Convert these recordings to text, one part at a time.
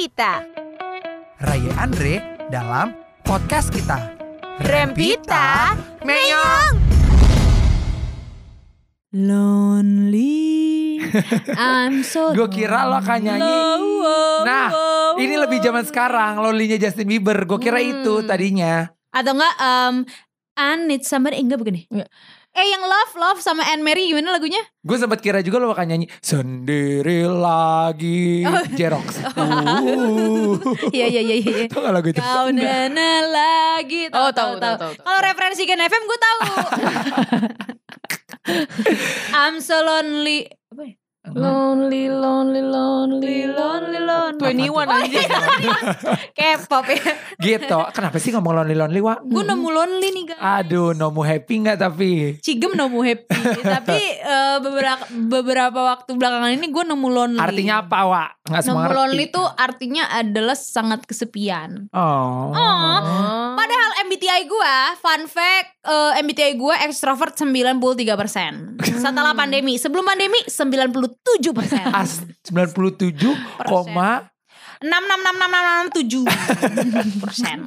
Rempita. Raya Andre dalam podcast kita. Rempita, Meong. Lonely. I'm so Gue kira lo akan nyanyi. Low, Nah, low, ini lebih zaman sekarang. Lonely-nya Justin Bieber. Gue kira Hmm. itu tadinya. Atau enggak um, I need somebody enggak bukan nih? Eh yang Love Love sama Anne Mary gimana lagunya? Gue sempat kira juga lo akan nyanyi sendiri lagi Oh. Jerox. Uh. Iya iya iya iya. Tau gak lagu itu? Kau nana lagi Oh, tahu, tahu, tahu, tahu. Kalau referensi Gen FM gue tahu I'm so lonely Lonely, lonely, lonely, Lonely, lonely 21 aja. K-pop ya Gitu. Kenapa sih ngomong lonely lonely wa? Gue nemu lonely nih guys Aduh, nomu happy nggak tapi? Cigem nemu happy Tapi eh, beberapa beberapa waktu belakangan ini gue nemu lonely Artinya apa, Wak? Nggak semua Nemu lonely tuh artinya adalah sangat kesepian Oh. Oh. Padahal MBTI gue, fun fact, eh, MBTI gue extrovert 93%. Setelah pandemi, sebelum pandemi 97%. As 97, koma 6666667 persen.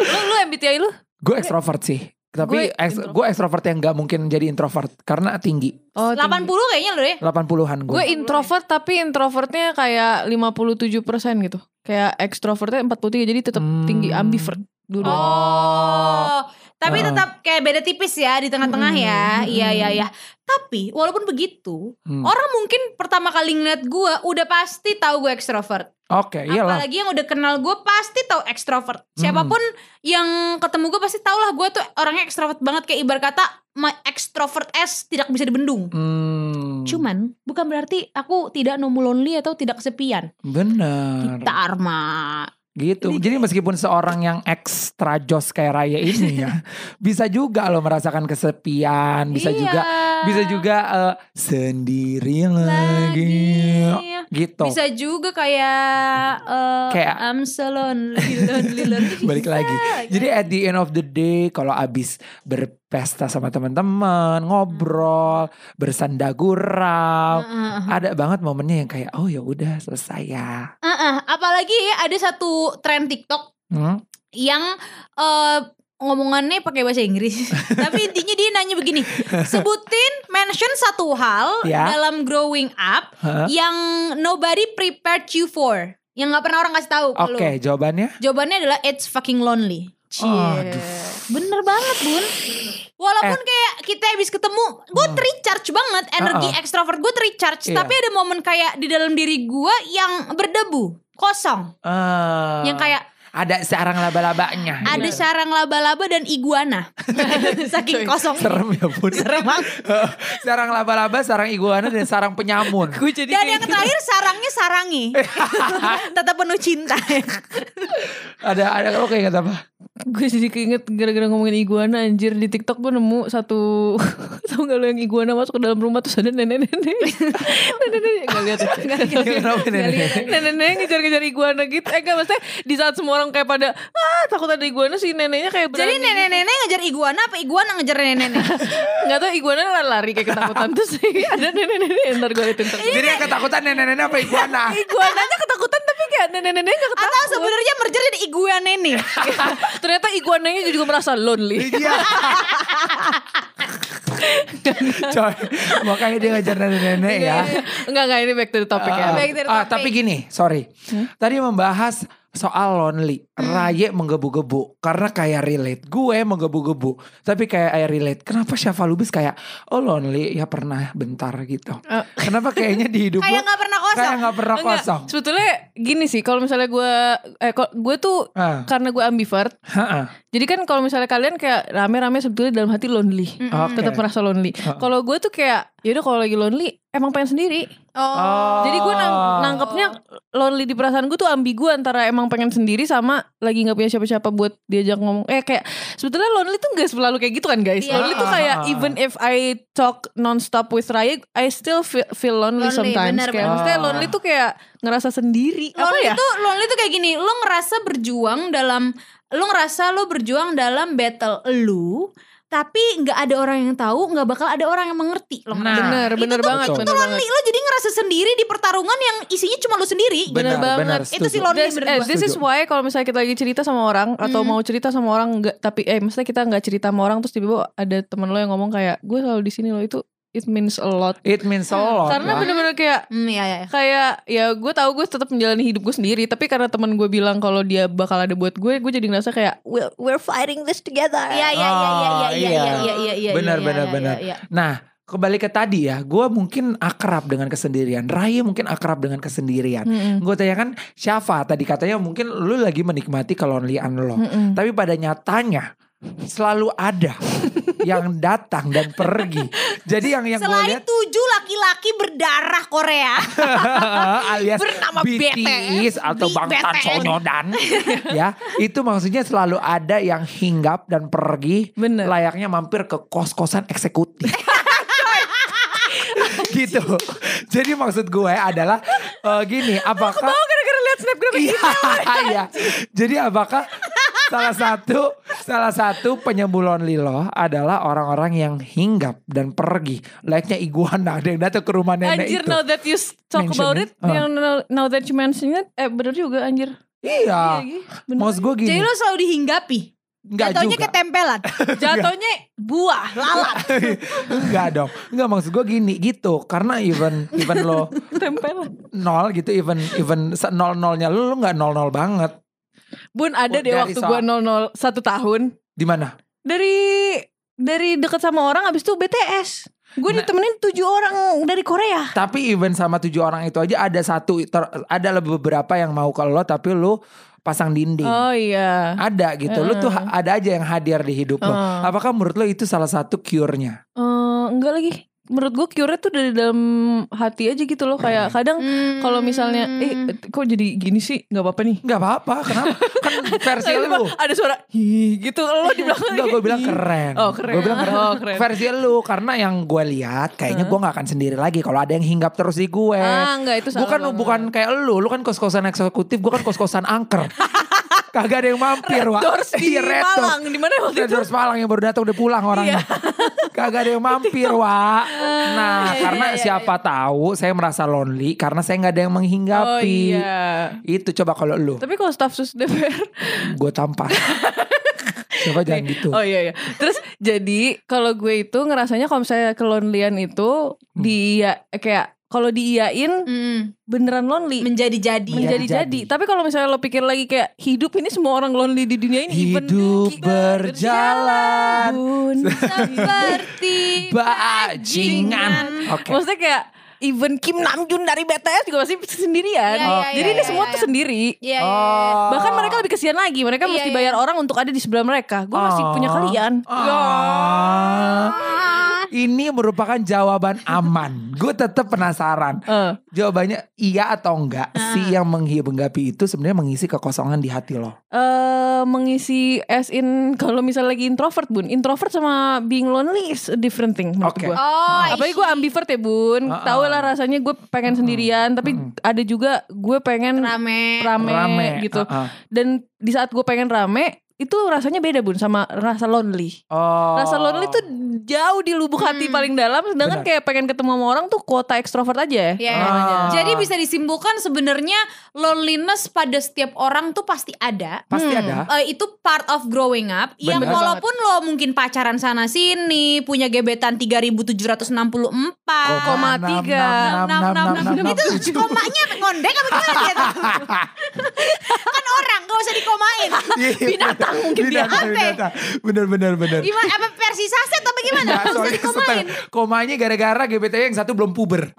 lu, lu MBTI lu? gue ekstrovert sih. Tapi Gue ekstrovert yang nggak mungkin jadi introvert karena tinggi. Oh, 80 kayaknya lo ya. 80-an gue. Gue introvert tapi introvertnya kayak 57% gitu. Kayak extrovertnya 43 jadi tetap Hmm. tinggi ambivert dulu. Oh. Tapi Ah. tetap kayak beda tipis ya di tengah-tengah ya. Mm-mm. Iya iya iya. Tapi walaupun begitu, Hmm. orang mungkin pertama kali ngeliat gue udah pasti tahu gue ekstrovert. Oke, iyalah. Apalagi yang udah kenal gue pasti tahu ekstrovert. Siapa pun yang ketemu gue pasti tau lah gue tuh orangnya ekstrovert banget kayak ibarat kata my extrovert S tidak bisa dibendung. Hmm. Cuman bukan berarti aku tidak nomu lonely atau tidak kesepian. Bener. Kita Arma. Gitu. Jadi meskipun seorang yang ekstra jos kayak Raya ini ya, bisa juga lo merasakan kesepian, bisa Iya. juga bisa juga eh, sendiri lagi. Gitu. Bisa juga kayak eh, Kayak- I'm so lonely, lonely, lonely. Balik lagi. Jadi at the end of the day kalau abis berpesta sama teman-teman, ngobrol, bersanda gurau, Heeh. ada banget momennya yang kayak oh ya udah selesai ya. Heeh. apalagi ya ada satu tren TikTok Hmm? yang eh, ngomongannya pakai bahasa Inggris. Tapi intinya dia nanya begini, sebutin mention satu hal Ya. dalam growing up Hah? yang nobody prepared you for, yang nggak pernah orang kasih tahu ke Oke, lu. jawabannya Jawabannya adalah it's fucking lonely. Cie. Aduh. Bener banget bun Walaupun kayak kita habis ketemu Gue recharge banget Energi Uh-uh. extrovert gue recharge Iya. Tapi ada momen kayak di dalam diri gue Yang berdebu Kosong Eh, Yang kayak ada sarang laba-labanya. ada sarang laba-laba dan iguana. Saking kosong. Serem ya pun. Serem banget. sarang laba-laba, sarang iguana dan sarang penyamun. Gue jadi Dan yang terakhir sarangnya sarangi. Tetap penuh cinta. ada ada lo kayak apa? Gue jadi keinget gara-gara ngomongin iguana anjir. Di TikTok gue nemu satu tau gak lo yang iguana masuk ke dalam rumah terus ada nenek-nenek. Nenek-nenek. Gak lihat ya? Kenapa nenek-nenek? nenek-nenek ngejar-ngejar iguana gitu. Eh gak maksudnya di saat semua orang kayak pada ah takut ada iguana sih neneknya kayak Jadi berani nenek-nenek ngejar iguana apa iguana ngejar nenek-nenek? nggak tahu iguana lari kayak ketakutan terus ada nenek-nenek. Ntar gue liatin ntar. Jadi yang ketakutan nenek-nenek apa iguana? iguananya ketakutan tapi kayak nenek-nenek gak ketakutan. Atau sebenarnya merger jadi iguana nenek? ternyata iguananya juga merasa lonely Iya. Coy, makanya dia ngajar nenek-nenek ya. enggak enggak ini back to the topic ya Ah, Back to the ah, topic. tapi gini, sorry. Tadi membahas soal lonely. Raye menggebu-gebu karena kayak relate. Gue menggebu-gebu, tapi kayak I relate. Kenapa Syafa Lubis kayak oh lonely ya pernah bentar gitu. Eh. Kenapa kayaknya di hidup Kayak nggak pernah kosong. Kayak nggak pernah Enggak, kosong. sebetulnya gini sih kalau misalnya gue eh gue tuh Ah, karena gue ambivert ha-ha. jadi kan kalau misalnya kalian kayak rame-rame sebetulnya dalam hati lonely Oke. tetap merasa lonely Heeh. kalau gue tuh kayak yaudah kalau lagi lonely emang pengen sendiri Oh. Jadi gue nang- nangkepnya lonely di perasaan gue tuh ambigu antara emang pengen sendiri sama lagi nggak punya siapa-siapa buat diajak ngomong. Eh kayak sebetulnya lonely tuh gak selalu kayak gitu kan guys. Iya. Lonely tuh kayak Ah. even if I talk nonstop with Raya, I still feel, feel lonely, Lonely, sometimes. benar, kayak benar. maksudnya lonely tuh kayak ngerasa sendiri. Apa lonely ya? tuh lonely tuh kayak gini lo ngerasa berjuang dalam lo ngerasa lo berjuang dalam battle lu tapi nggak ada orang yang tahu, nggak bakal ada orang yang mengerti loh. Nah, bener, bener itu tuh- banget, itu bener banget. Lonely, lo jadi ngerasa sendiri di pertarungan yang isinya cuma lo sendiri. Bener Benar, banget. benar, Itu setuju. si lonely This, menurut eh, this is why kalau misalnya kita lagi cerita sama orang atau Hmm. mau cerita sama orang enggak tapi eh misalnya kita nggak cerita sama orang terus tiba-tiba ada teman lo yang ngomong kayak gue selalu di sini lo itu it means a lot. It means a lot. Karena lah. bener-bener kayak Hmm, iya, iya. kayak ya gue tahu gue tetap menjalani hidup gue sendiri tapi karena teman gue bilang kalau dia bakal ada buat gue gue jadi ngerasa kayak we're, we're fighting this together Iya, iya, iya, iya, iya, Oh, iya, iya. Benar, benar, benar. Nah, kembali ke tadi ya, gue mungkin akrab dengan kesendirian. Raya mungkin akrab dengan kesendirian. Mm-mm. Gue tanya kan, Syafa tadi katanya mungkin lu lagi menikmati kelonlian lo. Mm-mm. Tapi pada nyatanya selalu ada yang datang dan pergi. Jadi yang yang Selain lihat tujuh laki-laki berdarah Korea alias Bernama BTS atau. Bangtan Sonyodan ya itu maksudnya selalu ada yang hinggap dan pergi Bener. layaknya mampir ke kos-kosan eksekutif gitu jadi maksud gue adalah eh, gini apakah gara-gara lihat snapgram Iya, iya. Jadi apakah salah satu salah satu penyembuh lonely lo adalah orang-orang yang hinggap dan pergi layaknya iguana ada yang datang ke rumah nenek Anjir itu. now that you talk Mention about it. it, Ah. yang now, now that you mention it, eh bener juga anjir. Iya. Iya, bener. Maksud gue gini. Jadi lo selalu dihinggapi Enggak Jatuhnya juga. ketempelan Jatuhnya buah, lalat, Enggak dong. Enggak maksud gue gini gitu. Karena even even lo tempelan. nol gitu even even nol nolnya lo lo nggak nol nol banget. Bun ada Oh, deh waktu so- gua 00 satu tahun Di mana? dari dari deket sama orang abis itu BTS. Gue Nah. ditemenin tujuh orang dari Korea. Tapi even sama tujuh orang itu aja ada satu ter- ada beberapa yang mau ke lo tapi lo pasang dinding. Oh iya. Ada gitu. Lu tuh ha- ada aja yang hadir di hidup lo. Heeh. Apakah menurut lo itu salah satu cure-nya? Eh, enggak lagi. Menurut gue cure tuh dari dalam hati aja gitu loh. Kayak kadang kalau misalnya, eh kok jadi gini sih? Nggak apa-apa nih. Enggak apa-apa. Kenapa? kan versi lu. ada suara hi gitu lo di belakang. Enggak gue bilang keren. Oh, keren. Gue bilang keren. Oh, keren. Versi lu karena yang gue lihat kayaknya gue nggak akan sendiri lagi kalau ada yang hinggap terus di gue. Ah enggak itu Gue salah kan banget. bukan kayak lu, lu kan kos-kosan eksekutif, gue kan kos-kosan angker. Kagak ada yang mampir, Wak. Doors di Iya, Red. Malang di mana waktu Red itu? Doors Malang yang baru datang udah pulang orangnya. Kagak ada yang mampir, Wak. Nah, iya, karena iya, iya, siapa tahu saya merasa lonely karena saya nggak ada yang Oh menghinggapi. iya. Itu coba kalau lu, Tapi kalau staf sus DPR gue tampar. Coba jangan gitu. Oh iya iya. Terus jadi kalau gue itu ngerasanya kalau misalnya kelonelian itu Hmm. dia kayak kalau diiyain Hmm, beneran lonely. menjadi-jadi. menjadi Menjadi-jadi. jadi. Tapi kalau misalnya lo pikir lagi kayak hidup ini semua orang lonely di dunia ini even Hidup ki- berjalan Bun. Seperti bajingan. Oke. Maksudnya kayak even Kim Namjoon dari BTS juga masih sendirian. Iya, iya, Jadi ini iya, semua iya. tuh sendiri. Iya, iya, iya. Oh. Bahkan mereka lebih kesian lagi. Mereka Iya, mesti bayar orang untuk ada di sebelah mereka. Gue masih Oh. punya kalian. Ah. Ini merupakan jawaban aman. Gue tetap penasaran. Eh. Jawabannya iya atau enggak Ah. si yang menghibenggapi itu sebenarnya mengisi kekosongan di hati lo. eh mengisi as in kalau misalnya lagi introvert bun introvert sama being lonely is a different thing menurut Oke. gue Oh, apalagi gue ambivert ya bun Ah, tahu ah. lah rasanya gue pengen sendirian tapi ada juga gue pengen rame. rame, Rame gitu ah, ah. dan di saat gue pengen rame itu rasanya beda bun sama rasa lonely Oh. rasa lonely tuh jauh di lubuk hati Hmm. paling dalam sedangkan Benar. kayak pengen ketemu sama orang tuh kuota ekstrovert aja ya Ya, Ah. Jadi bisa disimpulkan sebenarnya loneliness pada setiap orang tuh pasti ada. pasti Hmm. ada. Eh, itu part of growing up yang Bener. walaupun lo mungkin pacaran sana sini punya gebetan 3764 Koma tiga. enam, enam, enam, enam, enam, itu komanya ngondek apa gimana gitu kan orang gak usah dikomain binatang mungkin dia. binatang, Apa? binatang. Bener bener bener. gimana apa versi saset apa gimana usah soalnya setengah- komanya gara-gara GBT yang satu belum puber.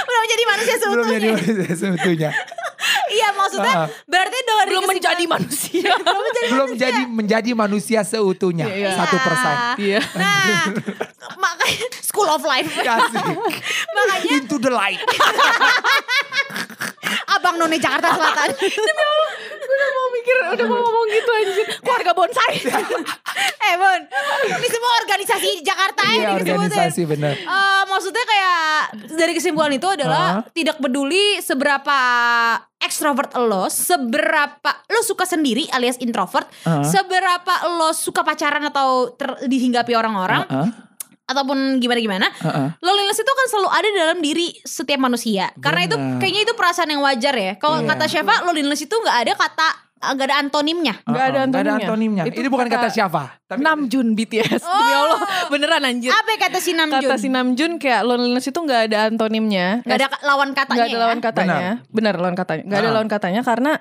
udah menjadi manusia belum jadi seutuhnya manusia seutuhnya. iya maksudnya Ah. berarti dari belum menjadi manusia belum jadi menjadi manusia seutuhnya. Iya. Satu persen. Iya. nah makanya school of life Kasih. makanya Into the light. abang none Jakarta Selatan mikir udah mau ngomong gitu anjir. Keluarga bonsai. eh Bon, ini semua organisasi di Jakarta ya Iya ini organisasi bener. Eh, maksudnya kayak dari kesimpulan itu adalah tidak peduli seberapa ekstrovert lo, seberapa lo suka sendiri alias introvert, Hah? seberapa lo suka pacaran atau ter- dihinggapi orang-orang Heeh, ataupun gimana-gimana, heeh. loneliness itu kan selalu ada dalam diri setiap manusia. Karena itu kayaknya itu perasaan yang wajar ya. Kalau Iya. kata Syafa, loneliness itu nggak ada kata nggak ada antonimnya. Nggak ada Heeh, nggak ada antonimnya. antonimnya. Itu Ini bukan kata kata- siapa. Tapi Namjoon BTS. Demi Oh. Allah, beneran anjir. Apa yang kata si Namjoon? Kata si Namjoon kayak loneliness itu nggak ada antonimnya. Nggak ada lawan katanya Nggak ada ya? lawan katanya. Benar lawan katanya. Nggak ada Ah. lawan katanya karena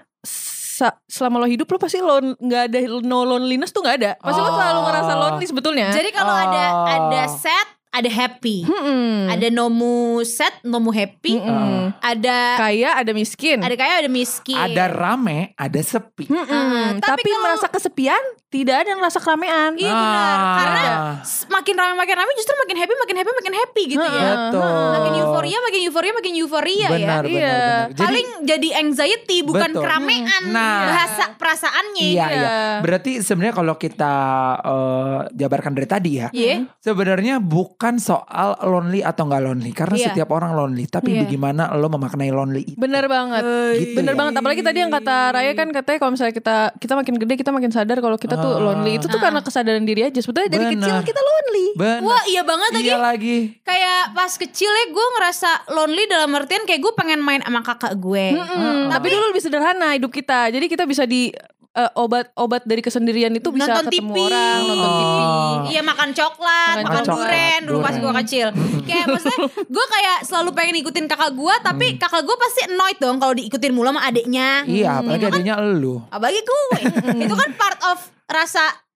selama lo hidup lo pasti lon nggak ada no loneliness tuh nggak ada. Pasti lo Oh. selalu ngerasa lonely sebetulnya. Jadi kalau ada Oh. ada sad, ada happy. Mm-mm. Ada nomu sad, nomu happy. Mm-mm. Ada kaya ada miskin. ada kaya, ada miskin. ada rame, ada sepi. Mm-mm. Ah, tapi tapi kalau- merasa kesepian tidak ada yang merasa keramaian. Iya benar. Ah. Karena s- makin ramai makin ramai justru makin happy, makin happy, makin happy gitu ya. Betul. Makin euforia, makin euforia, makin euforia ya. Benar, benar, Iya. benar. Jadi, Paling jadi anxiety bukan Betul. keramaian. Nah. Bahasa perasaannya. Iya, Iya. iya. Berarti sebenarnya kalau kita eh, jabarkan dari tadi ya, Iya. sebenarnya bukan soal lonely atau nggak lonely, karena Iya. setiap orang lonely. Tapi Iya. bagaimana lo memaknai lonely itu? Bener banget. Gitu Bener ya. banget. Apalagi tadi yang kata Raya kan katanya kalau misalnya kita kita makin gede kita makin sadar kalau kita tuh Ah. lonely. Itu tuh Ah. karena kesadaran diri aja. Sebetulnya dari Bener. kecil kita lonely. Benar. Wah iya banget lagi. Iya lagi. Kayak pas kecil ya gue ngerasa lonely dalam artian kayak gue pengen main sama kakak gue. Mm-mm. Tapi dulu lebih sederhana hidup kita. Jadi kita bisa di eh, obat-obat dari kesendirian itu bisa nonton ketemu TV, orang, nonton TV. Oh. Iya makan coklat, Makan makan, coklat, duren dulu pas gue kecil. kayak maksudnya gue kayak selalu pengen ikutin kakak gue, tapi kakak gue pasti annoyed dong kalau diikutin mulu sama adiknya. Iya, apalagi adanya elu. Apalagi gue, itu kan part of rasa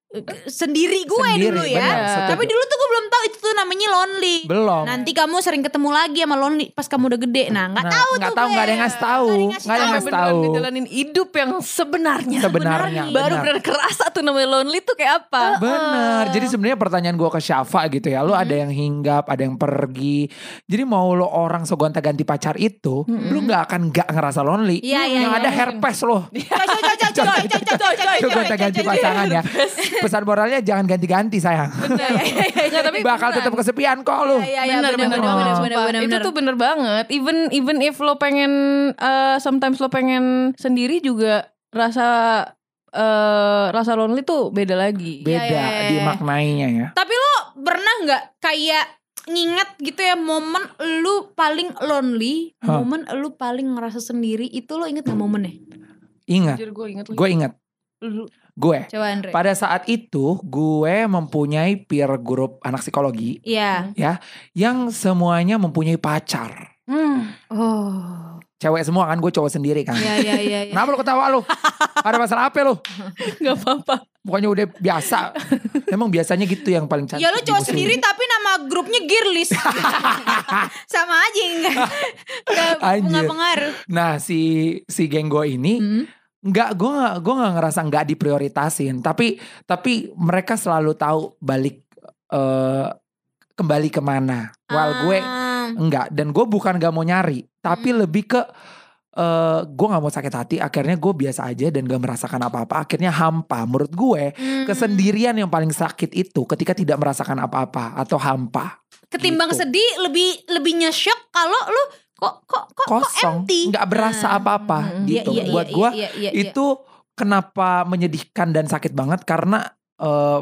sendiri gue sendiri, dulu ya. Bener. Tapi dulu tuh gue belum tahu itu tuh namanya lonely. Belum. Nanti kamu sering ketemu lagi sama lonely pas kamu udah gede. Nah, nggak nah, tahu gak tuh. Tahu, gak ada yang ngasih tahu. Gak ada yang ngasih tahu. Ngejalanin hidup yang sebenarnya. Sebenarnya. Baru benar kerasa tuh namanya lonely tuh kayak apa. Benar. bener. Jadi sebenarnya pertanyaan gue ke Syafa gitu ya. Lo hmm. ada yang hinggap, ada yang pergi. Jadi mau lo orang segonta ganti pacar itu, hmm. lo nggak akan nggak ngerasa lonely. Iya, iya, yang ya, ada ya, herpes lo. Segonta ganti pasangan ya. Pesan iya. moralnya jangan ganti-ganti sayang. Bener. ya, tapi bakal tetap kesepian kok lu. Iya, iya, bener, bener, bener, bener, Itu tuh bener banget. Even even if lo pengen uh, sometimes lo pengen sendiri juga rasa uh, rasa lonely tuh beda lagi. Beda ya, ya, ya. dimaknainya ya. Tapi lo pernah nggak kayak nginget gitu ya momen lu paling lonely, huh? momen lu paling ngerasa sendiri itu lo inget gak momennya? Ingat. Gue inget. Gue inget. Gue Coba Andre. pada saat itu gue mempunyai peer group anak psikologi Iya. yang semuanya mempunyai pacar. Hmm. Oh. Cewek semua kan, gue cowok sendiri kan. Iya iya iya. iya. Kenapa lu ketawa lu? Ada masalah apa lu? Gak apa-apa. Bukannya udah biasa. Emang biasanya gitu yang paling cantik. Ya lo di cowok sendiri tapi nama grupnya Gearlist. Sama aja enggak. Enggak pengaruh. Nah si si geng gue ini Hmm. Nggak gue nggak gue nggak ngerasa nggak diprioritasin. Tapi tapi mereka selalu tahu balik eh kembali ke mana. While gue Ah. enggak dan gue bukan gak mau nyari, tapi lebih ke eh gue nggak mau sakit hati. Akhirnya gue biasa aja dan gak merasakan apa-apa. Akhirnya hampa. Menurut gue Hmm. kesendirian yang paling sakit itu ketika tidak merasakan apa-apa atau hampa. Ketimbang gitu. sedih lebih lebih nyesek kalau lu kok kok kok, Kosong, nggak berasa Nah. apa-apa Hmm. Iya, gitu. iya, iya, Buat iya, gue iya, iya, iya. itu kenapa menyedihkan dan sakit banget karena eh,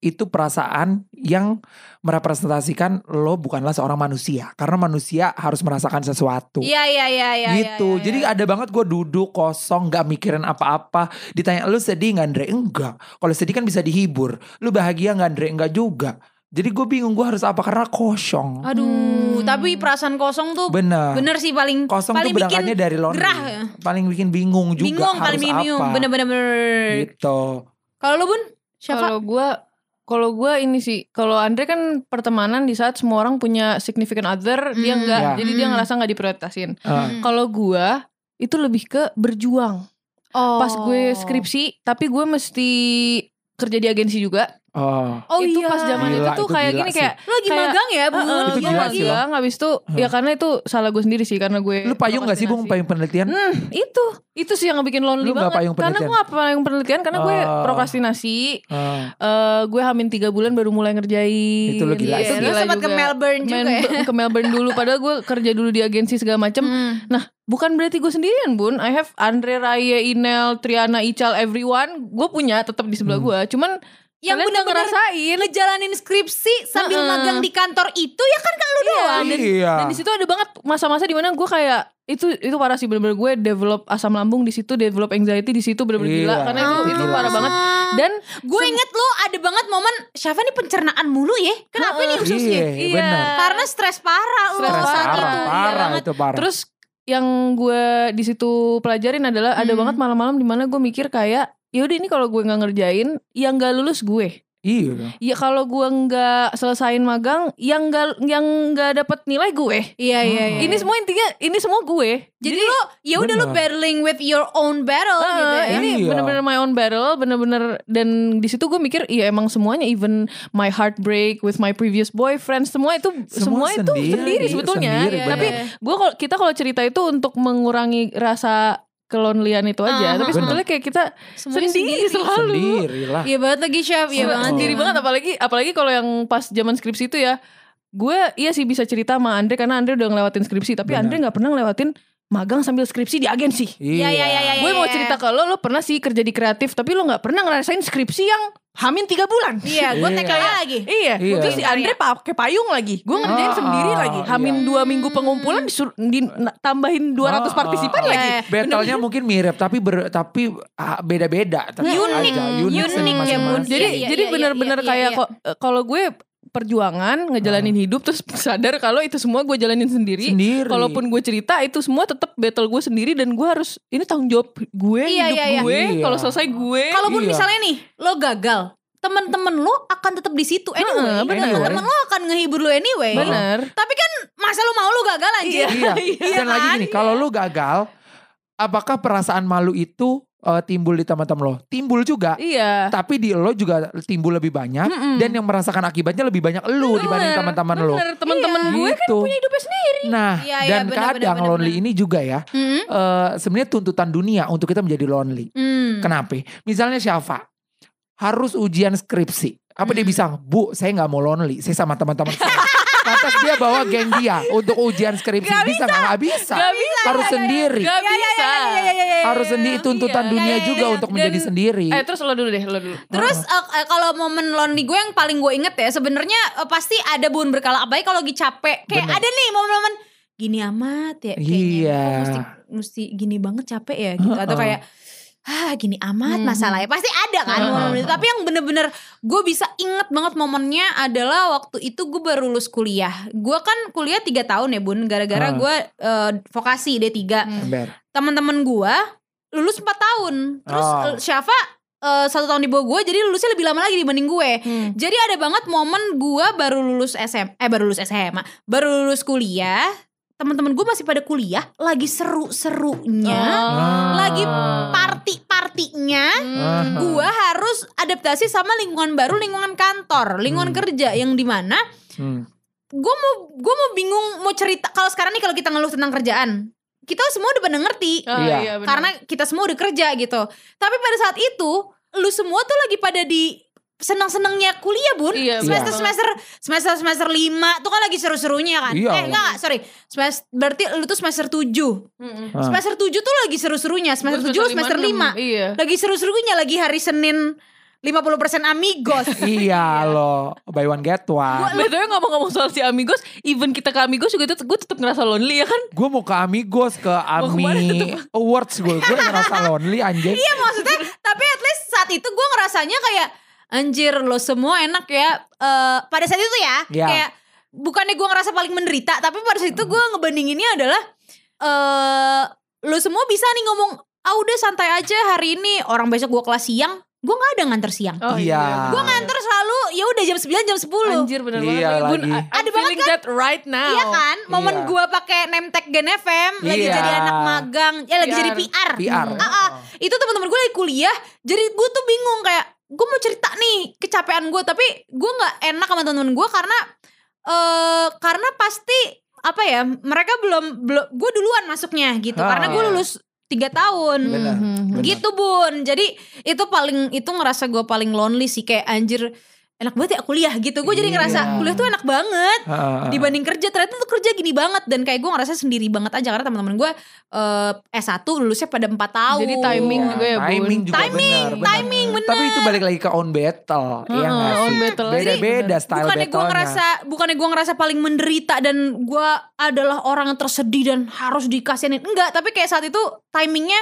itu perasaan yang merepresentasikan lo bukanlah seorang manusia karena manusia harus merasakan sesuatu. Iya iya iya iya. gitu. iya, Jadi iya. ada banget gue duduk kosong gak mikirin apa-apa. Ditanya lu sedih gak Andre? Enggak. Kalau sedih kan bisa dihibur. Lu bahagia gak Andre? Enggak juga. Jadi gue bingung gue harus apa karena kosong. Aduh, Hmm. tapi perasaan kosong tuh Bener. bener sih paling Kosong paling tuh bikin dari lonely. gerah ya. Paling bikin bingung juga bingung harus paling apa. bingung. Bener-bener bener. Gitu. Kalau lu Bun? Siapa? Kalau gue kalau gue ini sih, kalau Andre kan pertemanan di saat semua orang punya significant other, dia Hmm. enggak. Ya. Jadi dia Hmm. ngerasa nggak diprioritasin. Eh, Hmm. Kalau gue itu lebih ke berjuang. Oh. Pas gue skripsi, tapi gue mesti kerja di agensi juga. Oh. Oh itu iya. pas zaman Gila, itu tuh itu kayak gila gini sih. kayak Lu lagi kayak- magang ya, Bun? Heeh, Itu gila lagi sih, magang habis itu ya karena itu salah gue sendiri sih karena gue Lu payung gak sih Bung prokrastinasi. payung penelitian? Hmm, itu itu sih yang bikin lonely Lu nggak banget. payung karena penelitian? gue apa payung penelitian karena gue Oh. prokrastinasi. Ah. eh gue hamin tiga bulan baru mulai ngerjain. Itu lu gila Iya, sih. Lu sempat ke juga. Melbourne juga Main ya? ke Melbourne dulu padahal gue kerja dulu di agensi segala macem Hmm. Nah, bukan berarti gue sendirian, Bun. I have Andre Raya, Inel, Triana, Ical, everyone. Gue punya tetap di sebelah Hmm. gue. Cuman Yang kalian bener-bener ngerasain. ngejalanin skripsi sambil Heeh. magang di kantor itu ya kan kan lu Iya, doang. dan, Iya. dan di situ ada banget masa-masa di mana gue kayak itu itu parah sih bener-bener gue develop asam lambung di situ, develop anxiety di situ bener-bener Iya. gila karena itu Oh, itu gila parah banget. Dan gue inget lu ada banget momen Syafa nih pencernaan mulu ya. Kenapa nih ususnya? Iya, benar. Karena stres parah Stres saat parah, itu. parah, Iya parah banget. itu parah. terus yang gue di situ pelajarin adalah ada Hmm. banget malam-malam di mana gue mikir kayak yaudah ini kalau gue nggak ngerjain yang nggak lulus gue iya. Ya kalau gua nggak selesain magang, yang nggak yang nggak dapat nilai gue. Iya iya iya. Ini semua intinya ini semua gue. jadi, lu ya udah Benar. battling with your own battle Eh, gitu ya. ini Iya. bener-bener my own battle, bener-bener dan di situ gue mikir, iya emang semuanya even my heartbreak with my previous boyfriend semua itu semua, Semua itu sendiri, sendiri sebetulnya. sendiri, Iya, Tapi gue kalau kita kalau cerita itu untuk mengurangi rasa kelonelian itu aja. Ah, Tapi sebetulnya kayak kita Semuanya sendiri, selalu. Sendiri lah. Iya banget lagi chef, iya banget. sendiri banget apalagi apalagi kalau yang pas zaman skripsi itu ya gue iya sih bisa cerita sama Andre karena Andre udah ngelewatin skripsi tapi Benar. Andre nggak pernah ngelewatin magang sambil skripsi di agensi Iya iya iya iya. gue mau iya. cerita ke lo lo pernah sih kerja di kreatif tapi lo nggak pernah ngerasain skripsi yang hamin tiga bulan Iya, gue Iya. TKA lagi. Iya, Iya. terus si Andre pakai payung lagi. Gue ngerjain Ah, sendiri lagi. Hamin iya. dua minggu pengumpulan disuruh di, na- tambahin 200 Ah, partisipan ah, ah. lagi. Iya. Battle-nya mungkin mirip tapi ber, tapi ah, beda-beda. Tetap Unik, aja, unik, ya. Jadi Iya, iya, jadi iya, benar-benar iya, kayak iya. eh, kalau gue perjuangan ngejalanin hidup terus sadar kalau itu semua gue jalanin sendiri. Sendiri. Kalaupun gue cerita itu semua tetap battle gue sendiri dan gue harus ini tanggung jawab gue Iya, hidup iya, iya. gue. Iya. Kalau selesai gue. Kalaupun Iya. misalnya nih lo gagal, temen-temen lo akan tetap di situ anyway. Heeh, bener. Temen-temen lo akan ngehibur lo anyway. bener. Tapi kan masa lo mau lo gagal aja. Iya. Dan lagi kan? gini, kalau lu gagal, apakah perasaan malu itu eh, timbul di teman-teman lo? Timbul juga. Iya. Tapi di lo juga timbul lebih banyak Mm-mm. dan yang merasakan akibatnya lebih banyak dibanding Bener, teman-teman lo. Bener, teman-teman gue kan Gitu. punya hidupnya sendiri. Nah, Iya, iya, dan benar, kadang benar, lonely benar. ini juga ya, Hmm? eh, sebenarnya tuntutan dunia untuk kita menjadi lonely. Hmm. Kenapa? Misalnya Syafa harus ujian skripsi. Apa dia Hmm. bisa, Bu, saya nggak mau lonely, saya sama teman-teman saya. Lantas dia bawa geng dia untuk ujian skripsi. Gak bisa nggak? Bisa. Gak bisa. Harus sendiri. Gak bisa. Harus sendiri tuntutan Iya, dunia iya, juga iya. untuk menjadi Dan- sendiri. Eh terus lo dulu deh, lo dulu. Terus eh, eh, kalau momen lonely gue yang paling gue inget ya sebenarnya eh, pasti ada bun berkala apalagi kalau lagi capek. Kayak Bener. ada nih momen-momen gini amat ya kayaknya. Iya. Mesti mesti gini banget capek ya gitu atau Heeh. kayak ah gini amat Mhm. masalahnya pasti ada kan Heeh. momen itu tapi yang bener-bener gue bisa inget banget momennya adalah waktu itu gue baru lulus kuliah gue kan kuliah tiga tahun ya bun gara-gara Ah. gue eh, vokasi D3 Ember. teman-teman gue lulus 4 tahun terus Oh. eh, Syafa eh, satu tahun di bawah gue jadi lulusnya lebih lama lagi dibanding gue Hmm. jadi ada banget momen gue baru lulus SM eh baru lulus SMA baru lulus kuliah teman-teman gue masih pada kuliah lagi seru-serunya Oh. lagi party-partinya Ah. gue harus adaptasi sama lingkungan baru lingkungan kantor lingkungan Hmm. kerja yang di mana Hmm. gue mau gue mau bingung mau cerita kalau sekarang nih kalau kita ngeluh tentang kerjaan kita semua udah pada ngerti Oh, Iya. iya, karena kita semua udah kerja gitu. Tapi pada saat itu lu semua tuh lagi pada di senang-senangnya kuliah bun Iya, semester bener. semester semester semester lima tuh kan lagi seru-serunya kan Iya. eh enggak sorry semester berarti lu tuh semester tujuh Mm-mm. Ah. semester tujuh tuh lagi seru-serunya semester Gue tujuh semester lima Iya. lagi seru-serunya lagi hari Senin 50% amigos Iya loh, buy one get one. Btw ngomong-ngomong soal si Amigos, even kita ke Amigos juga tuh gue tetap ngerasa lonely ya kan? Gue mau ke Amigos, ke Ami Awards gue. Gue ngerasa lonely anjing. Iya maksudnya tapi at least saat itu gue ngerasanya kayak anjir lo semua enak ya Eh, pada saat itu ya Iya. kayak bukannya gue ngerasa paling menderita tapi pada saat itu gue ngebandinginnya adalah eh lo semua bisa nih ngomong ah udah santai aja hari ini orang besok gue kelas siang gue nggak ada nganter siang Oh, Iya. gue nganter selalu ya udah jam 9 jam 10 Anjir bener Iya banget. Lagi. Ada banget feeling that right now. Iya kan, momen Iya. gue pakai name tag Gen FM, lagi Iya. jadi anak magang, ya lagi PR. jadi PR. PR. Ah, ah. itu teman-teman gue lagi kuliah, jadi gue tuh bingung kayak gue mau cerita nih kecapean gue tapi gue nggak enak sama temen-temen gue karena eh karena pasti apa ya mereka belum belum gue duluan masuknya gitu Ah. karena gue lulus tiga tahun Benar. Mhm. Benar. gitu bun jadi itu paling itu ngerasa gue paling lonely sih kayak anjir enak banget ya kuliah gitu gue jadi Iya. ngerasa kuliah tuh enak banget ah. dibanding kerja ternyata tuh kerja gini banget dan kayak gue ngerasa sendiri banget aja karena teman-teman gue eh S1 lulusnya pada 4 tahun Jadi timing juga ya, Bun. Timing juga Timing, benar, benar. timing, benar. Tapi itu balik lagi ke on battle, iya Heeh, nggak on sih? battle. Beda-beda style bukannya gue ngerasa bukannya gue ngerasa paling menderita dan gue adalah orang yang tersedih dan harus dikasihin enggak tapi kayak saat itu timingnya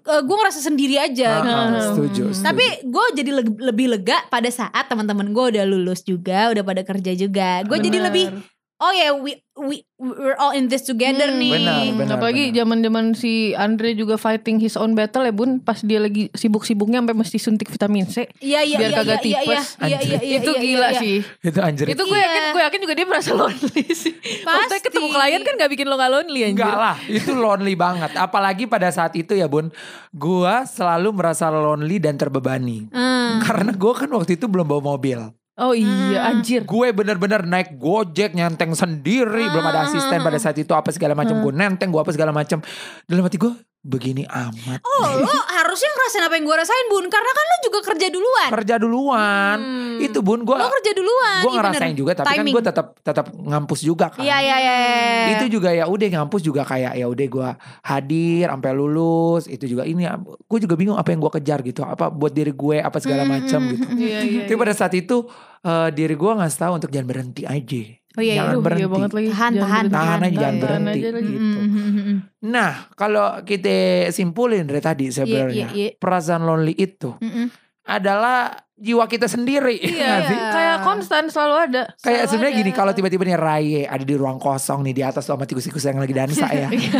gue ngerasa sendiri aja Ah, gitu. ah, setuju, setuju. Tapi gue jadi leg- lebih lega pada saat teman-teman gue udah lulus juga, udah pada kerja juga. Gue jadi lebih, oh ya we we we're all in this together Hmm. nih. Benar, benar. Apalagi zaman-zaman si Andre juga fighting his own battle ya bun Pas dia lagi sibuk-sibuknya sampai mesti suntik vitamin C Iya iya Biar iya kagak iya iya tipes. iya iya iya Itu iya, gila iya. sih itu anjir. Itu gue Iya. yakin, gue yakin juga dia merasa lonely sih Maksudnya Pasti. ketemu klien kan gak bikin lo gak lonely anjir Enggak lah, itu lonely banget. Apalagi pada saat itu ya bun, gua selalu merasa lonely dan terbebani. Hmm. Karena gua kan waktu itu belum bawa mobil. Oh iya anjir. Gue bener-bener naik gojek nyenteng sendiri, belum ada asisten pada saat itu apa segala macam. Gue nenteng, gue apa segala macam. Dalam hati gue begini amat. Oh lo harusnya ngerasain apa yang gue rasain bun, karena kan lo juga kerja duluan. Kerja duluan. Hmm. Itu bun, gue Lo kerja duluan. gue iya ngerasain bener. juga, tapi kan Timing. gue tetap tetap ngampus juga kan. Iya iya iya. iya. itu juga ya udah ngampus juga kayak ya udah gue hadir sampai lulus itu juga ini gue juga bingung apa yang gue kejar gitu apa buat diri gue apa segala Hmm, macam hmm, gitu hmm, Iya iya tapi pada saat itu eh, diri gue ngasih tahu untuk jangan berhenti aja Oh iya, iya. jangan Aduh, berhenti iya banget lagi Tahan, Jangan tahan, berhenti. tahan aja jangan Tahan berhenti aja lagi. gitu Mm, mm, mm, mm. nah kalau kita simpulin dari tadi sebenarnya iya, iya. perasaan lonely itu Mm, mm. adalah jiwa kita sendiri Iya, sih? kayak konstan selalu ada. Kayak Selalu sebenarnya ada. gini kalau tiba-tiba nih Raye ada di ruang kosong nih di atas sama tikus-tikus yang lagi dansa ya. Iya.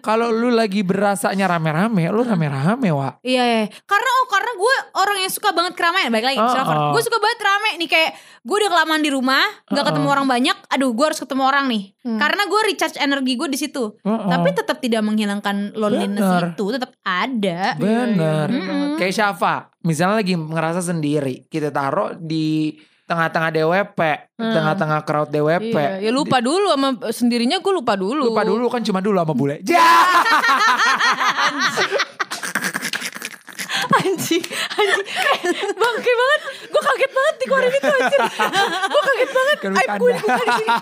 kalau lu lagi berasanya rame-rame, lu rame-rame wa. Iya, iya. karena oh karena gue orang yang suka banget keramaian. Baik lagi, Oh, oh. Gue suka banget rame nih kayak gue udah kelamaan di rumah, nggak Oh, ketemu oh. orang banyak. Aduh, gue harus ketemu orang nih. Hmm. Karena gue recharge energi gue di situ. Oh, oh. Tapi tetap tidak menghilangkan loneliness Bener. itu, tetap ada. Bener. Iya, iya, Mm-mm. Kayak Syafa, misalnya lagi ngerasa sendiri, kita taruh di tengah-tengah DWP, Hmm. tengah-tengah crowd DWP. Iya, ya lupa dulu sama sendirinya gue lupa dulu. Lupa dulu kan cuma dulu sama bule. Ja! anjing anjing bangke banget gue kaget banget dikeluarin itu anjir gue kaget banget aib gue bercanda. dibuka di sini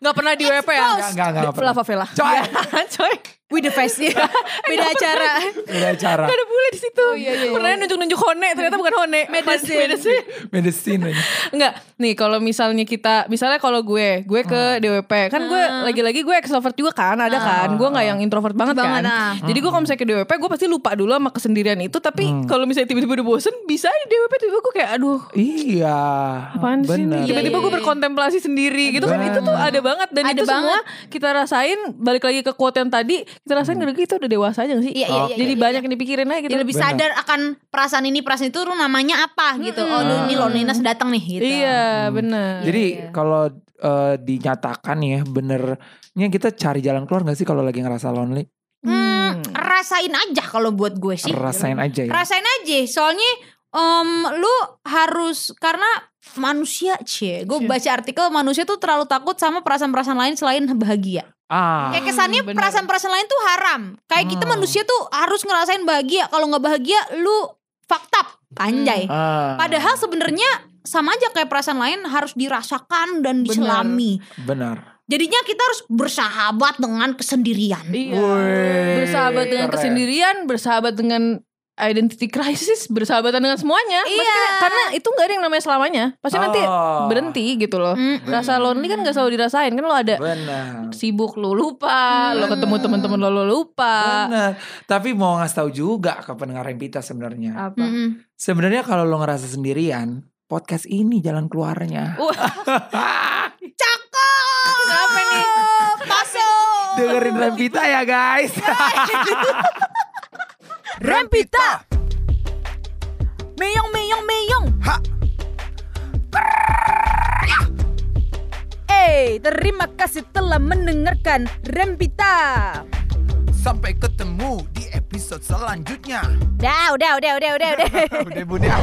nggak pernah di WP ya Enggak, enggak, enggak, enggak pernah. Lava Vela Coy. Iya, coy With the face ya. Beda acara. Udah cara. Gak ada bule di situ. iya, iya, Pernah nunjuk-nunjuk hone, ternyata bukan hone. Medicine. Medicine. Medicine aja. Enggak, nih kalau misalnya kita, misalnya kalau gue, gue ke Hmm. DWP, kan gue Ah. lagi-lagi gue extrovert juga kan, ada kan, gue nggak yang introvert banget, Banget, kan. ah. Jadi gue kalau misalnya ke DWP, gue pasti lupa dulu sama kesendirian itu. Tapi Hmm. kalau misalnya tiba-tiba udah bosen, bisa di DWP tiba-tiba gue kayak, aduh, Iya. apaan sih nih? Tiba-tiba Iya, gue iya, berkontemplasi sendiri gitu kan, itu tuh ada banget dan Ada itu semua banget. kita rasain. Balik lagi ke quote yang tadi, kita rasain Hmm. gara kita udah dewasa aja gak sih? Iya, iya, iya, Jadi iya, banyak yang dipikirin aja gitu. Dia lebih Bener. sadar akan perasaan ini, perasaan itu lu namanya apa gitu. Oh, lu ini loneliness datang nih gitu. Iya, bener. Jadi Iya. kalau eh, dinyatakan ya benernya kita cari jalan keluar gak sih kalau lagi ngerasa lonely? Hmm, rasain aja kalau buat gue sih. Rasain aja ya. Rasain aja. Soalnya em, lu harus karena manusia cie. Gue baca artikel manusia tuh terlalu takut sama perasaan-perasaan lain selain bahagia. Ah, Kayak kesannya perasaan-perasaan lain tuh haram. Kayak kita Hmm. manusia tuh harus ngerasain bahagia. Kalau nggak bahagia, lu fucked up. Anjay. ah, Padahal sebenarnya sama aja kayak perasaan lain harus dirasakan dan diselami. benar. Jadinya kita harus bersahabat dengan kesendirian. Iya. Bersahabat dengan keren. kesendirian, bersahabat dengan identity crisis, bersahabatan dengan semuanya. Iya. Maksudnya, karena itu nggak ada yang namanya selamanya. Pasti nanti Oh, berhenti gitu loh. Mm-mm. Rasa lonely kan gak selalu dirasain kan lo ada Benar. sibuk lo lupa, lo ketemu teman-teman lo lo lupa. Benar. Tapi mau ngasih tahu juga ke pendengar Rempita sebenarnya. Apa? Mm-mm. Sebenarnya kalau lo ngerasa sendirian, podcast ini jalan keluarnya. Wah, Cakep. Kenapa nih? Masuk. Dengerin Rempita ya guys. Rempita. Meyong, meyong, meyong. Ha. Eh, terima kasih telah mendengarkan Rempita. Sampai ketemu di episode selanjutnya. Dah, udah, udah, udah, udah, udah. Udah bunda.